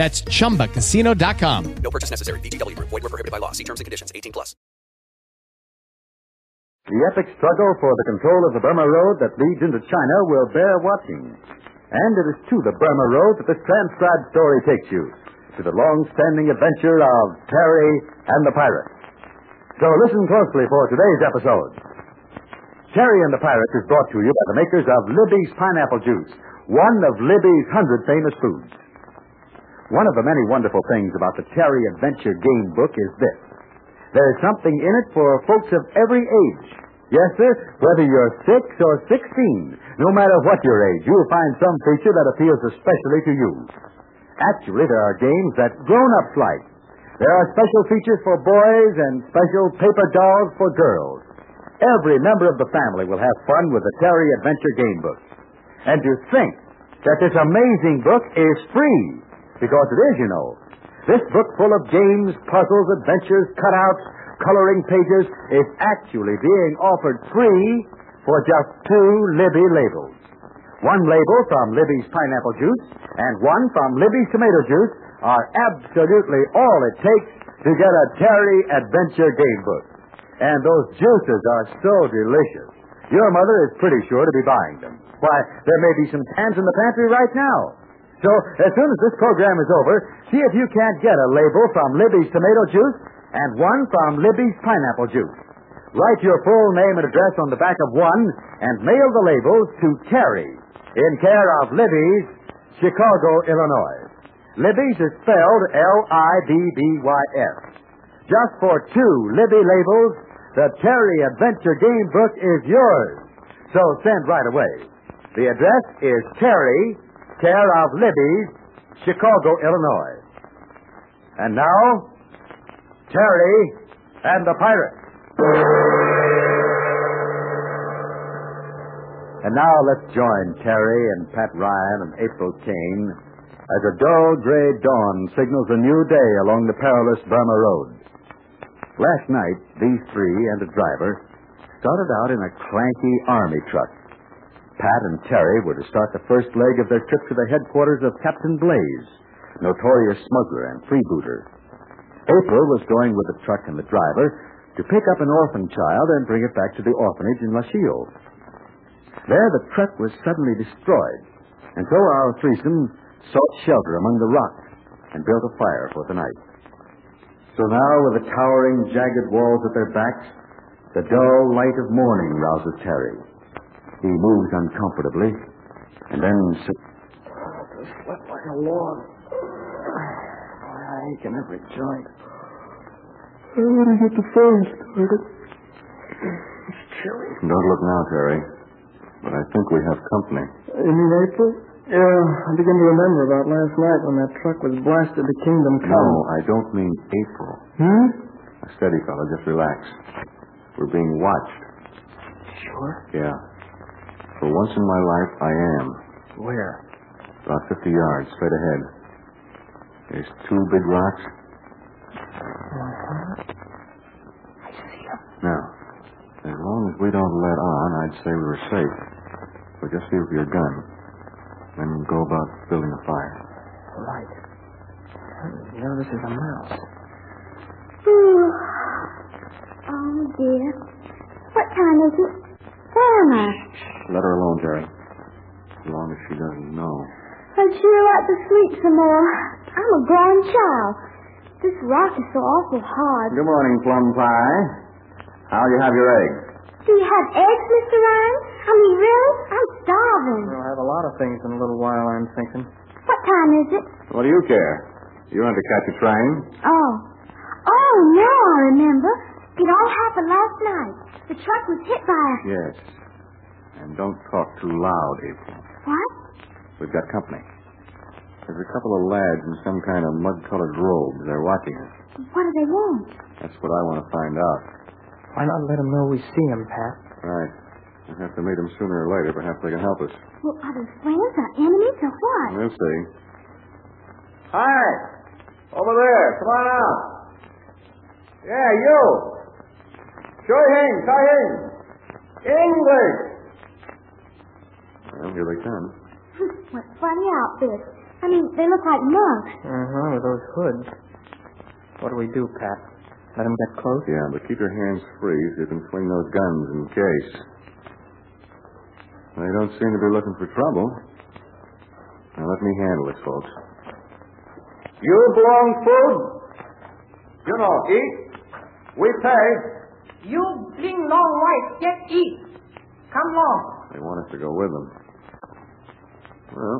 That's chumbacasino.com. No purchase necessary. VGW Group. Void were prohibited by law. See terms and conditions. 18 plus. The epic struggle for the control of the Burma Road that leads into China will bear watching. And it is to the Burma Road that this transcribed story takes you, to the long-standing adventure of Terry and the Pirates. So listen closely for today's episode. Terry and the Pirates is brought to you by the makers of Libby's Pineapple Juice, one of Libby's hundred famous foods. One of the many wonderful things about the Terry Adventure Game Book is this. There's something in it for folks of every age. Yes, sir, whether you're six or sixteen, no matter what your age, you'll find some feature that appeals especially to you. Actually, there are games that grown-ups like. There are special features for boys and special paper dolls for girls. Every member of the family will have fun with the Terry Adventure Game Book. And to think that this amazing book is free, because it is, you know. This book full of games, puzzles, adventures, cutouts, coloring pages is actually being offered free for just two Libby labels. One label from Libby's pineapple juice and one from Libby's tomato juice are absolutely all it takes to get a Terry Adventure Game Book. And those juices are so delicious. Your mother is pretty sure to be buying them. Why, there may be some cans in the pantry right now. So, as soon as this program is over, see if you can't get a label from Libby's tomato juice and one from Libby's pineapple juice. Write your full name and address on the back of one and mail the labels to Terry in care of Libby's, Chicago, Illinois. Libby's is spelled L-I-B-B-Y-S. Just for two Libby labels, the Terry Adventure Game Book is yours. So send right away. The address is Terry, care of Libby, Chicago, Illinois. And now, Terry and the Pirates. And now let's join Terry and Pat Ryan and April Kane as a dull gray dawn signals a new day along the perilous Burma Road. Last night, these three and a driver started out in a cranky army truck. Pat and Terry were to start the first leg of their trip to the headquarters of Captain Blaze, notorious smuggler and freebooter. April was going with the truck and the driver to pick up an orphan child and bring it back to the orphanage in Lachille. There, the truck was suddenly destroyed, and so our threesome sought shelter among the rocks and built a fire for the night. So now, with the towering, jagged walls at their backs, the dull light of morning rouses Terry. He moves uncomfortably, and then sits. I slept like a log. I ache in every joint. I want to get the phone started. It's chilly. Don't look now, Terry. But I think we have company. You mean April? Yeah, I begin to remember about last night when that truck was blasted to Kingdom Come. No, I don't mean April. Hmm? Steady, fella. Just relax. We're being watched. Sure. Yeah. For once in my life, I am. Where? About 50 yards straight ahead. There's two big rocks. Uh-huh. I see him. Now, as long as we don't let on, I'd say we were safe. But just be with your gun. Then go about building a fire. Right. You know, this is a mouse. Oh, dear. What time is it? Where am I? Let her alone, Jerry. As long as she doesn't know. I'd sure like to sleep some more. I'm a grown child. This rock is so awful hard. Good morning, Plum Pie. How'll you have your eggs? Do you have eggs, Mr. Ryan? I mean, really? I'm starving. We'll have a lot of things in a little while, I'm thinking. What time is it? What do you care? You want to catch a train? Oh. Oh, now I remember. It all happened last night. The truck was hit by a... Yes. And don't talk too loud, April. What? We've got company. There's a couple of lads in some kind of mud-colored robes. They're watching us. What do they want? That's what I want to find out. Why not let them know we see them, Pat? Right. We'll have to meet them sooner or later. Perhaps they can help us. Well, are they friends or enemies or what? We'll see. Hi! Over there. Come on out. Yeah, you. Show him. Sure Hing. English. Well, here they come. what funny outfits. I mean, they look like monks. Uh-huh, with those hoods. What do we do, Pat? Let them get close? Yeah, but keep your hands free so you can swing those guns in case. They don't seem to be looking for trouble. Now let me handle it, folks. You belong food? You know, eat. We pay. You bring long white, get eat. Come long. They want us to go with them. Well,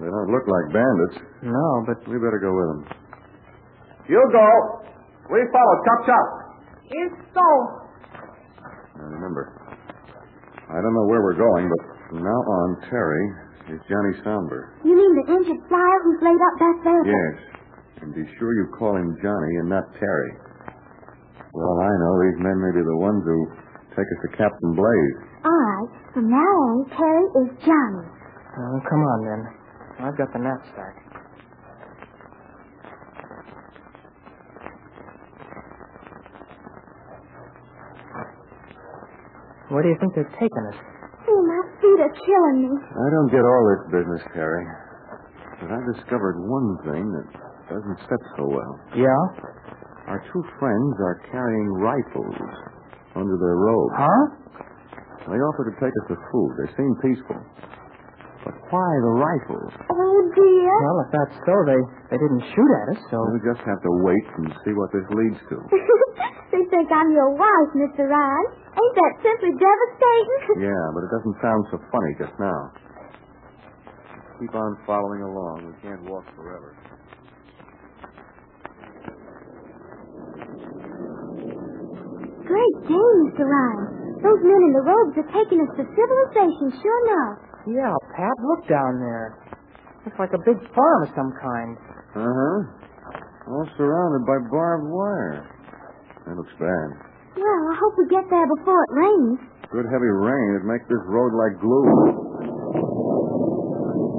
they don't look like bandits. No, but We better go with them. You go. We follow. Chop, chop. It's so. Now remember, I don't know where we're going, but from now on, Terry is Johnny Somber. You mean the injured flyer who's laid up back there? Yes. And be sure you call him Johnny and not Terry. Well, I know these men may be the ones who take us to Captain Blaze. All right. From now on, Terry is Johnny. Uh, come on then. I've got the knapsack. Where do you think they're taking us? Oh, my feet are killing me. I don't get all this business, Terry. But I discovered one thing that doesn't sit so well. Yeah? Our two friends are carrying rifles under their robes. Huh? They offer to take us to food. They seem peaceful. But why the rifles? Oh, dear. Well, if that's so, they, they didn't shoot at us, so. We'll just have to wait and see what this leads to. they think I'm your wife, Mr. Ryan. Ain't that simply devastating? Yeah, but it doesn't sound so funny just now. Keep on following along. We can't walk forever. Great day, Mr. Ryan. Those men in the robes are taking us to civilization, sure enough. Yeah, Pat, look down there. Looks like a big farm of some kind. Uh huh. All surrounded by barbed wire. That looks bad. Well, I hope we get there before it rains. Good heavy rain would make this road like glue.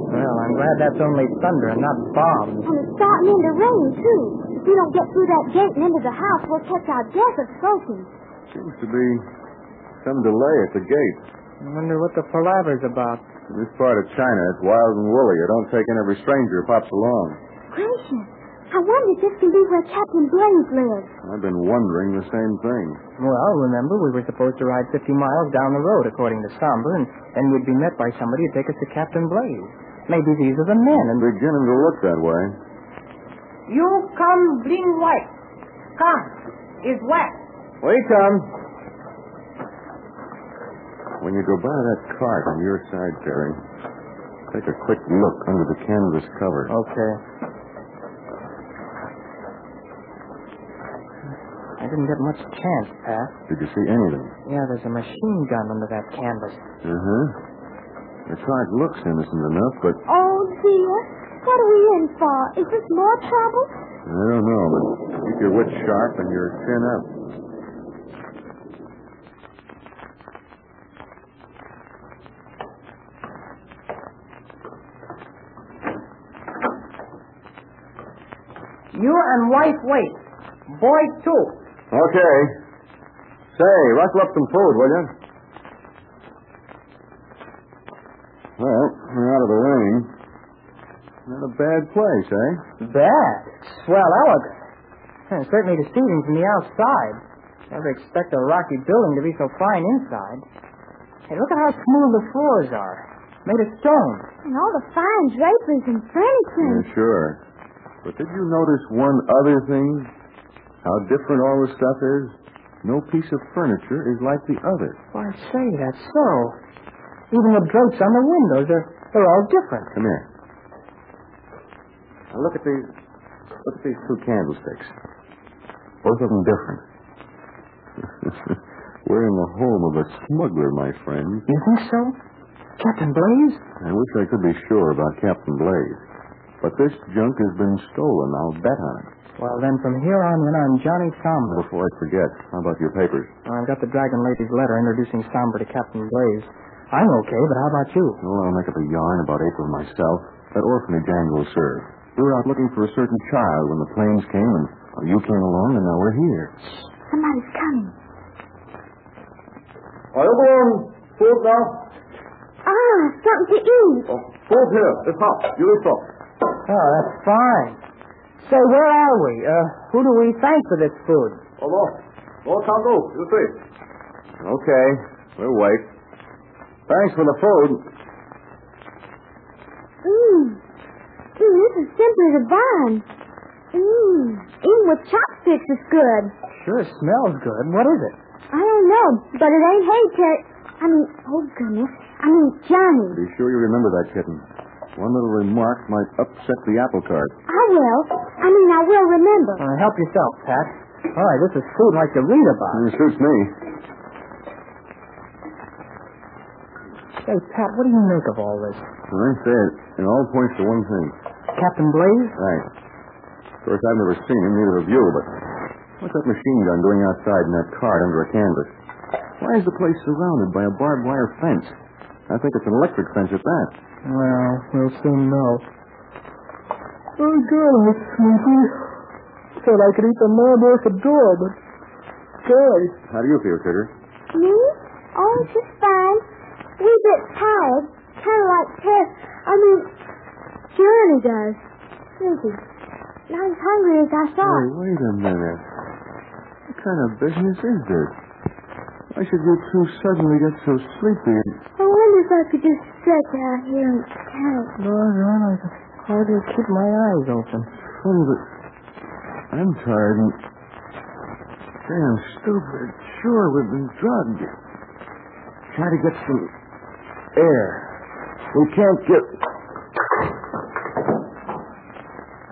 Well, I'm glad that's only thunder and not bombs. And it's starting in to rain, too. If we don't get through that gate and into the house, we'll catch our death of soaking. Seems to be some delay at the gate. I wonder what the palaver's about. This part of China, is wild and woolly. You don't take in every stranger who pops along. Gracious. I wonder if this can be where Captain Blaze lives. I've been wondering the same thing. Well, remember, we were supposed to ride 50 miles down the road, according to Somber, and then we'd be met by somebody to take us to Captain Blaze. Maybe these are the men, and Beginning to look that way. You come bring white. Come. It's wet. We come. When you go by that cart on your side, Terry, take a quick look under the canvas cover. Okay. I didn't get much chance, Pat. Did you see anything? Yeah, there's a machine gun under that canvas. Uh-huh. The cart looks innocent enough, but Oh, dear. What are we in for? Is this more trouble? I don't know. But keep your wits sharp and your chin up. You and wife wait. Boy too. Okay. Say, rustle up some food, will you? Well, we're out of the rain. Not a bad place, eh? Bad. Swell elegant. And certainly deceiving from the outside. Never expect a rocky building to be so fine inside. Hey, look at how smooth the floors are. Made of stone. And all the fine draperies and furniture. Yeah, sure. But did you notice one other thing? How different all the stuff is? No piece of furniture is like the other. Why, say, that's so. Even the drapes on the windows are they're all different. Come here. Now look at these look at these two candlesticks. Both of them different. We're in the home of a smuggler, my friend. You think so? Captain Blaze? I wish I could be sure about Captain Blaze. But this junk has been stolen. I'll bet on it. Well, then from here on in, I'm Johnny Somber. Before I forget, how about your papers? I've got the Dragon Lady's letter introducing Somber to Captain Blaze. I'm okay, but how about you? Well, I'll make up a yarn about April myself. That orphanage Angle served. We were out looking for a certain child when the planes came, and well, you came along, and now we're here. Somebody's coming. Are you going food now? Ah, something to eat. Oh, food here. It's hot. You eat some. Oh, that's fine. Say, where are we? Uh, who do we thank for this food? Oh, no. No can do. You see. Okay, we'll wait. Thanks for the food. Mmm. Mmm, this is simply divine. Mmm. Eating with chopsticks is good. Sure smells good. What is it? I don't know, but it ain't hay, Ted. I mean, oh, goodness. I mean, Johnny. Be sure you remember that, kitten. One little remark might upset the apple cart. I will. I mean, I will remember. Uh, help yourself, Pat. All right, this is food like you read about. It suits me. Hey, Pat, what do you make of all this? When I say it, it all points to one thing. Captain Blaze? Right. Of course, I've never seen him, neither have you, but what's that machine gun doing outside in that cart under a canvas? Why is the place surrounded by a barbed wire fence? I think it's an electric fence at that. Well, we'll soon know. Oh, God, I'm sleepy. Said I could eat the man off the door, but... God. How do you feel, Tigger? Me? Oh, just fine. We bit tired. Kind of like Ted. I mean, Johnny does. Sleepy. Not as hungry as I thought. Hey, wait a minute. What kind of business is this? Why should you two suddenly get so sleepy? I wonder oh, if I could just sit down here and count. No, no, I can hardly keep my eyes open. Funny, but I'm tired and damn stupid. Sure, we've been drugged. Try to get some air. We can't get.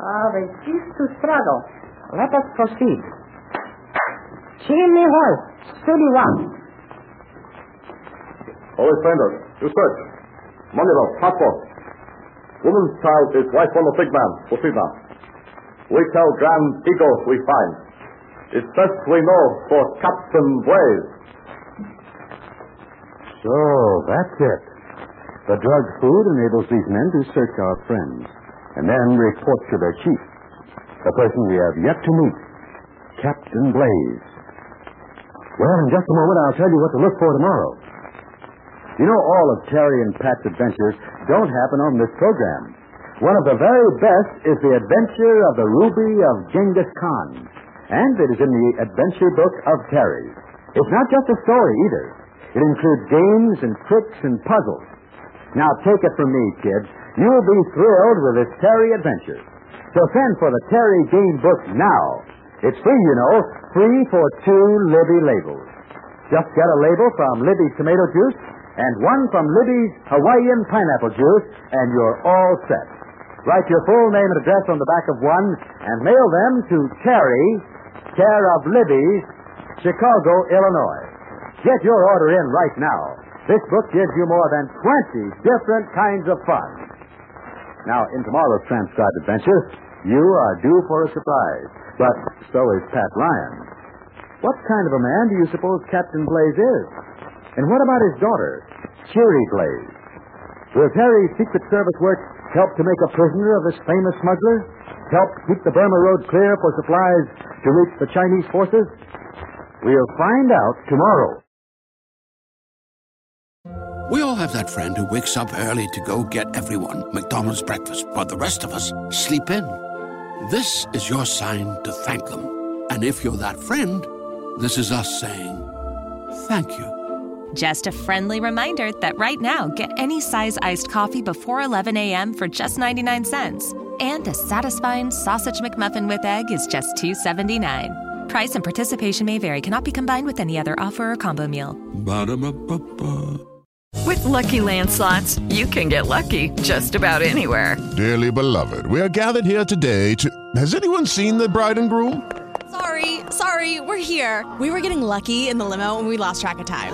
Ah, they cease to struggle. Let us proceed. Chimney Hall, study one. Always Sanders. Search. Manilo, passport. Woman's child is wife from a big man. Proceed now. We tell Grand Eagle we find. It's best we know for Captain Blaze. So, that's it. The drug food enables these men to search our friends and then report to their chief, the person we have yet to meet, Captain Blaze. Well, in just a moment, I'll tell you what to look for tomorrow. You know, all of Terry and Pat's adventures don't happen on this program. One of the very best is the adventure of the ruby of Genghis Khan. And it is in the adventure book of Terry. It's not just a story either. It includes games and tricks and puzzles. Now take it from me, kids. You'll be thrilled with this Terry adventure. So send for the Terry game book now. It's free, you know, free for two Libby labels. Just get a label from Libby's tomato juice and one from Libby's Hawaiian pineapple juice, and you're all set. Write your full name and address on the back of one and mail them to Terry, care of Libby's, Chicago, Illinois. Get your order in right now. This book gives you more than 20 different kinds of fun. Now, in tomorrow's transcribed adventure, you are due for a surprise. But so is Pat Ryan. What kind of a man do you suppose Captain Blaze is? And what about his daughter, Cheery Blaze? Will Terry's Secret Service work help to make a prisoner of this famous smuggler? Help keep the Burma Road clear for supplies to reach the Chinese forces? We'll find out tomorrow. We all have that friend who wakes up early to go get everyone McDonald's breakfast, while the rest of us sleep in. This is your sign to thank them. And if you're that friend, this is us saying thank you. Just a friendly reminder that right now, get any size iced coffee before 11 a.m. for just 99 cents. And a satisfying sausage McMuffin with egg is just $2.79. Price and participation may vary, cannot be combined with any other offer or combo meal. Ba-da-ba-ba-ba. With Lucky Land slots, you can get lucky just about anywhere. Dearly beloved, we are gathered here today to. Has anyone seen the bride and groom? Sorry, sorry, we're here. We were getting lucky in the limo and we lost track of time.